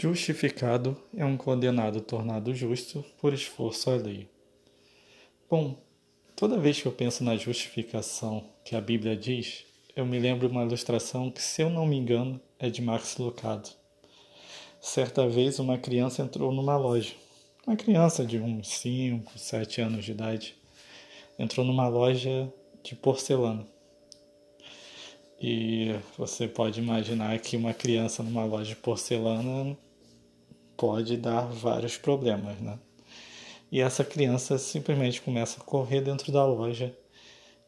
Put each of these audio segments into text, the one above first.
Justificado é um condenado tornado justo por esforço alheio. Bom, toda vez que eu penso na justificação que a Bíblia diz, eu me lembro uma ilustração que, se eu não me engano, é de Max Lucado. Certa vez, uma criança entrou numa loja. Uma criança de uns 5, 7 anos de idade entrou numa loja de porcelana. E você pode imaginar que uma criança numa loja de porcelana pode dar vários problemas, né? E essa criança simplesmente começa a correr dentro da loja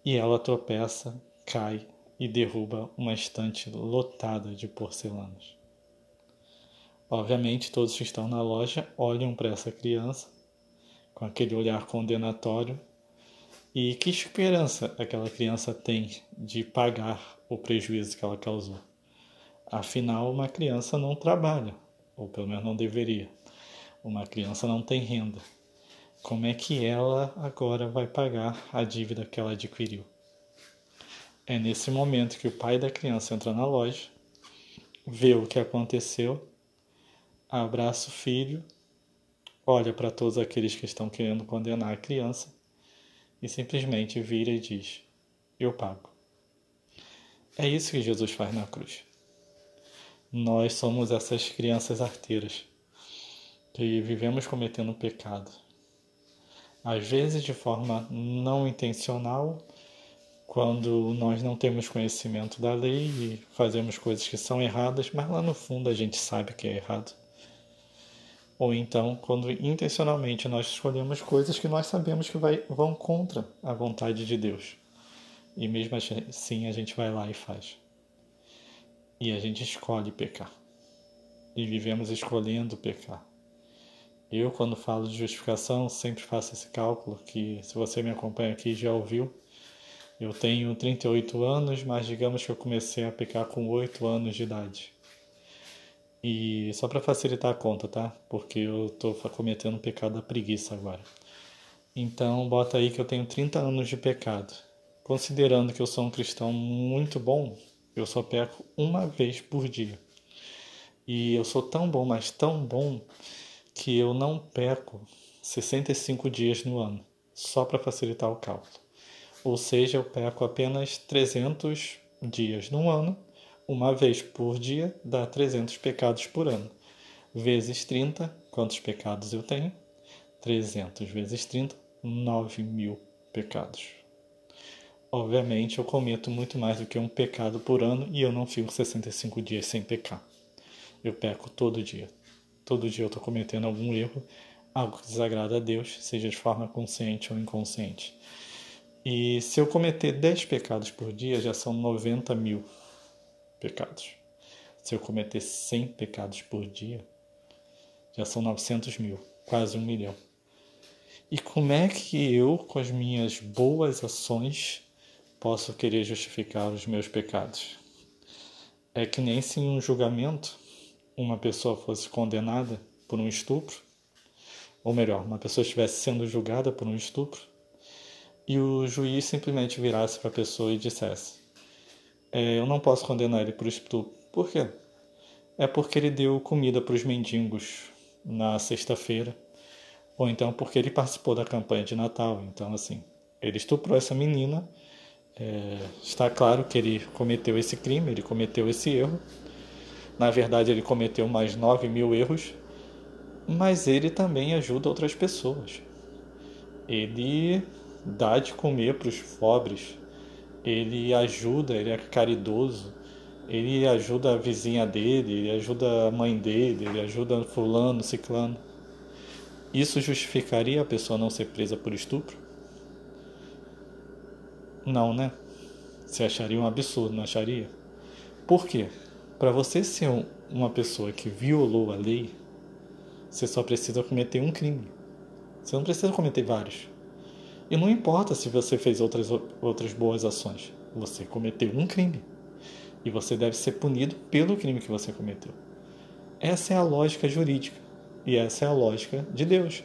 e ela tropeça, cai e derruba uma estante lotada de porcelanas. Obviamente, todos que estão na loja olham para essa criança com aquele olhar condenatório e que esperança aquela criança tem de pagar o prejuízo que ela causou? Afinal, uma criança não trabalha, ou pelo menos não deveria. Uma criança não tem renda. Como é que ela agora vai pagar a dívida que ela adquiriu? É nesse momento que o pai da criança entra na loja, vê o que aconteceu, abraça o filho, olha para todos aqueles que estão querendo condenar a criança e simplesmente vira e diz: Eu pago. É isso que Jesus faz na cruz. Nós somos essas crianças arteiras que vivemos cometendo pecado. Às vezes de forma não intencional, quando nós não temos conhecimento da lei e fazemos coisas que são erradas, mas lá no fundo a gente sabe que é errado. Ou então, quando intencionalmente nós escolhemos coisas que nós sabemos que vai, vão contra a vontade de Deus. E mesmo assim a gente vai lá e faz e a gente escolhe pecar. E vivemos escolhendo pecar. Eu, quando falo de justificação, sempre faço esse cálculo que, se você me acompanha aqui, já ouviu. Eu tenho 38 anos, mas digamos que eu comecei a pecar com 8 anos de idade. E só para facilitar a conta, tá? Porque eu estou cometendo o pecado da preguiça agora. Então, bota aí que eu tenho 30 anos de pecado. Considerando que eu sou um cristão muito bom, eu só peco uma vez por dia. E eu sou tão bom, mas tão bom, que eu não peco 65 dias no ano, só para facilitar o cálculo. Ou seja, eu peco apenas 300 dias no ano, uma vez por dia dá 300 pecados por ano. Vezes 30, quantos pecados eu tenho? 300 vezes 30, 9 mil pecados. Obviamente, eu cometo muito mais do que um pecado por ano e eu não fico 65 dias sem pecar. Eu peco todo dia. Todo dia eu estou cometendo algum erro, algo que desagrada a Deus, seja de forma consciente ou inconsciente. E se eu cometer 10 pecados por dia, já são 90 mil pecados. Se eu cometer 100 pecados por dia, já são 900 mil, quase um milhão. E como é que eu, com as minhas boas ações, posso querer justificar os meus pecados. É que nem se em um julgamento uma pessoa fosse condenada por um estupro, ou melhor, uma pessoa estivesse sendo julgada por um estupro, e o juiz simplesmente virasse para a pessoa e dissesse: é, Eu não posso condenar ele por estupro. Por quê? É porque ele deu comida para os mendigos na sexta-feira, ou então porque ele participou da campanha de Natal. Então, assim, ele estuprou essa menina é, está claro que ele cometeu esse crime, ele cometeu esse erro. Na verdade, ele cometeu mais 9 mil erros, mas ele também ajuda outras pessoas. Ele dá de comer para os pobres, ele ajuda, ele é caridoso, ele ajuda a vizinha dele, ele ajuda a mãe dele, ele ajuda fulano, ciclano. Isso justificaria a pessoa não ser presa por estupro? Não, né? Você acharia um absurdo, não acharia? Por quê? Para você ser uma pessoa que violou a lei, você só precisa cometer um crime. Você não precisa cometer vários. E não importa se você fez outras, outras boas ações. Você cometeu um crime. E você deve ser punido pelo crime que você cometeu. Essa é a lógica jurídica. E essa é a lógica de Deus.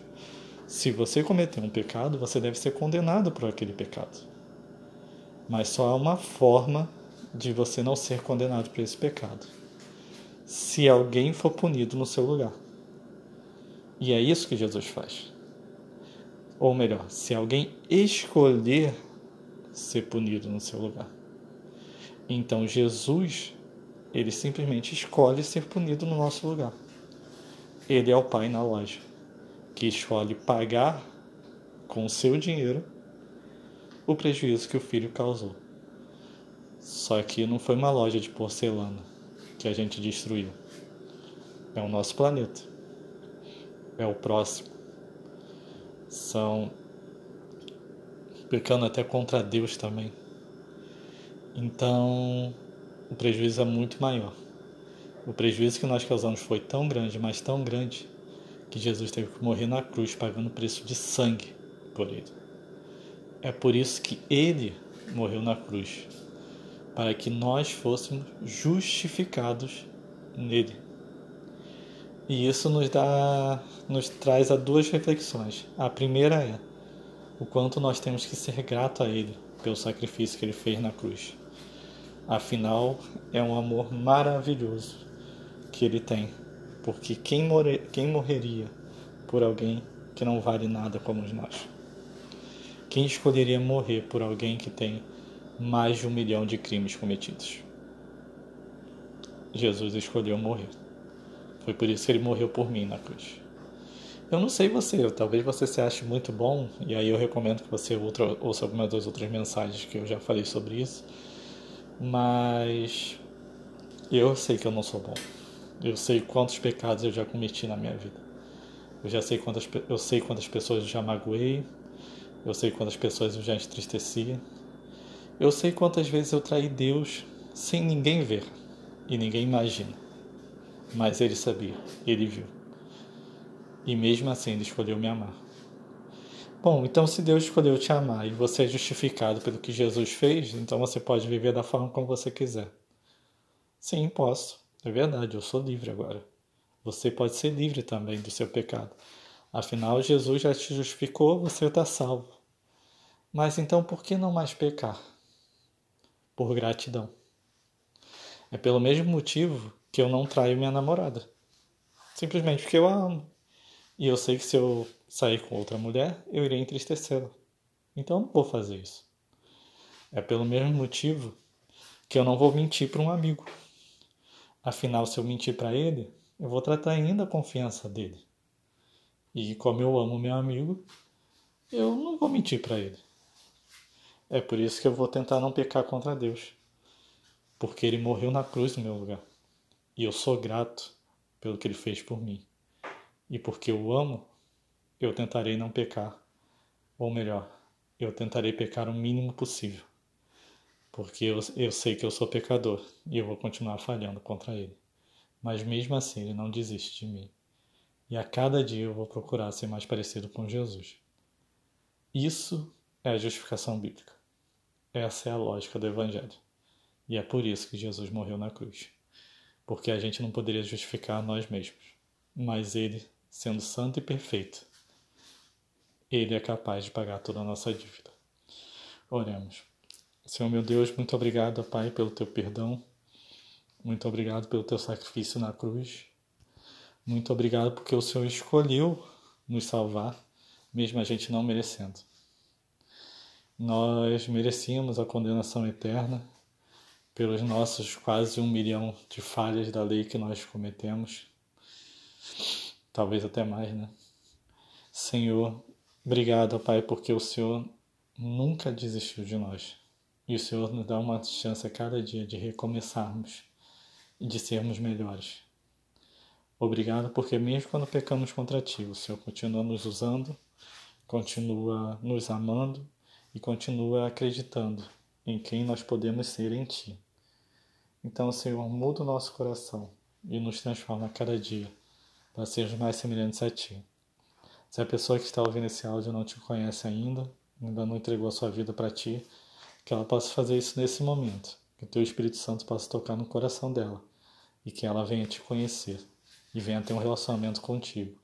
Se você cometeu um pecado, você deve ser condenado por aquele pecado. Mas só há uma forma de você não ser condenado por esse pecado. se alguém for punido no seu lugar. E é isso que Jesus faz. Ou melhor, se alguém escolher ser punido no seu lugar. Então Jesus, ele simplesmente escolhe ser punido no nosso lugar. Ele é o pai na loja, que escolhe pagar com o seu dinheiro o prejuízo que o filho causou. Só que não foi uma loja de porcelana que a gente destruiu. É o nosso planeta. É o próximo. São pecando até contra Deus também. Então, o prejuízo é muito maior. O prejuízo que nós causamos foi tão grande, mas tão grande, que Jesus teve que morrer na cruz pagando o preço de sangue por ele. É por isso que ele morreu na cruz, para que nós fôssemos justificados nele. E isso nos dá nos traz a duas reflexões. A primeira é o quanto nós temos que ser grato a ele pelo sacrifício que ele fez na cruz. Afinal, é um amor maravilhoso que ele tem, porque quem, more, quem morreria por alguém que não vale nada como nós? Quem escolheria morrer por alguém que tem mais de um milhão de crimes cometidos? Jesus escolheu morrer. Foi por isso que ele morreu por mim na cruz. Eu não sei você, talvez você se ache muito bom, e aí eu recomendo que você ouça algumas das outras mensagens que eu já falei sobre isso, mas eu sei que eu não sou bom. Eu sei quantos pecados eu já cometi na minha vida. Eu já sei quantas, eu sei quantas pessoas eu já magoei, eu sei quantas pessoas eu já entristeci. Eu sei quantas vezes eu traí Deus sem ninguém ver e ninguém imagina. Mas ele sabia, ele viu. E mesmo assim ele escolheu me amar. Bom, então se Deus escolheu te amar e você é justificado pelo que Jesus fez, então você pode viver da forma como você quiser. Sim, posso. É verdade, eu sou livre agora. Você pode ser livre também do seu pecado. Afinal, Jesus já te justificou, você está salvo. Mas então por que não mais pecar? Por gratidão. É pelo mesmo motivo que eu não traio minha namorada. Simplesmente porque eu a amo. E eu sei que se eu sair com outra mulher, eu irei entristecê-la. Então eu não vou fazer isso. É pelo mesmo motivo que eu não vou mentir para um amigo. Afinal, se eu mentir para ele, eu vou tratar ainda a confiança dele. E como eu amo meu amigo, eu não vou mentir para ele. É por isso que eu vou tentar não pecar contra Deus, porque ele morreu na cruz no meu lugar. E eu sou grato pelo que ele fez por mim. E porque eu amo, eu tentarei não pecar. Ou melhor, eu tentarei pecar o mínimo possível. Porque eu, eu sei que eu sou pecador e eu vou continuar falhando contra ele. Mas mesmo assim, ele não desiste de mim e a cada dia eu vou procurar ser mais parecido com Jesus. Isso é a justificação bíblica. Essa é a lógica do Evangelho. E é por isso que Jesus morreu na cruz. Porque a gente não poderia justificar nós mesmos. Mas Ele, sendo santo e perfeito, Ele é capaz de pagar toda a nossa dívida. Oremos. Senhor meu Deus, muito obrigado, Pai, pelo teu perdão. Muito obrigado pelo teu sacrifício na cruz. Muito obrigado porque o Senhor escolheu nos salvar, mesmo a gente não merecendo. Nós merecíamos a condenação eterna pelos nossos quase um milhão de falhas da lei que nós cometemos. Talvez até mais, né? Senhor, obrigado, Pai, porque o Senhor nunca desistiu de nós. E o Senhor nos dá uma chance a cada dia de recomeçarmos e de sermos melhores. Obrigado porque mesmo quando pecamos contra ti, o Senhor continua nos usando, continua nos amando e continua acreditando em quem nós podemos ser em ti. Então, Senhor, muda o nosso coração e nos transforma a cada dia para sermos mais semelhantes a ti. Se a pessoa que está ouvindo esse áudio não te conhece ainda, ainda não entregou a sua vida para ti, que ela possa fazer isso nesse momento, que o teu Espírito Santo possa tocar no coração dela e que ela venha te conhecer e venha ter um relacionamento contigo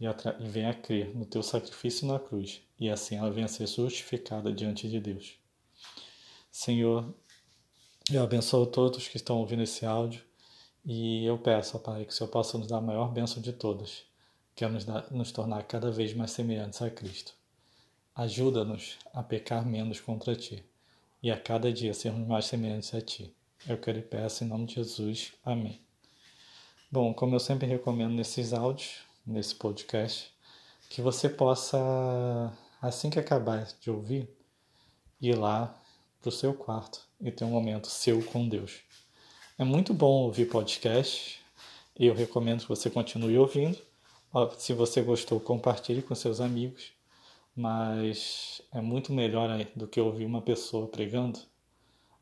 e, e venha crer no teu sacrifício na cruz e assim ela venha ser justificada diante de Deus. Senhor, eu abençoo todos que estão ouvindo esse áudio E eu peço, ó Pai, que o Senhor possa nos dar a maior bênção de todas, que é nos, dar, nos tornar cada vez mais semelhantes a Cristo. Ajuda-nos a pecar menos contra Ti e a cada dia sermos mais semelhantes a Ti. Eu quero e peço em nome de Jesus. Amém. Bom, como eu sempre recomendo nesses áudios, nesse podcast, que você possa, assim que acabar de ouvir, ir lá para o seu quarto e ter um momento seu com Deus. É muito bom ouvir podcast eu recomendo que você continue ouvindo. Se você gostou, compartilhe com seus amigos, mas é muito melhor do que ouvir uma pessoa pregando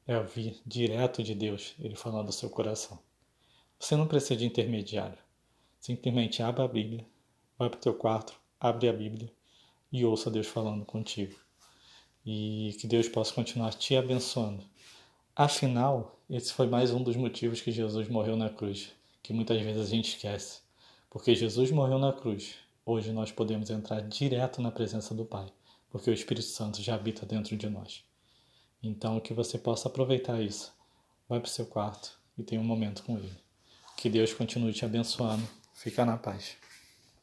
é ouvir direto de Deus, ele falando do seu coração. Você não precisa de intermediário. Simplesmente abra a Bíblia, vai para o teu quarto, abre a Bíblia e ouça Deus falando contigo. E que Deus possa continuar te abençoando. Afinal, esse foi mais um dos motivos que Jesus morreu na cruz, que muitas vezes a gente esquece. Porque Jesus morreu na cruz, hoje nós podemos entrar direto na presença do Pai, porque o Espírito Santo já habita dentro de nós. Então, que você possa aproveitar isso. Vai para o seu quarto e tenha um momento com Ele. Que Deus continue te abençoando. Fica na paz.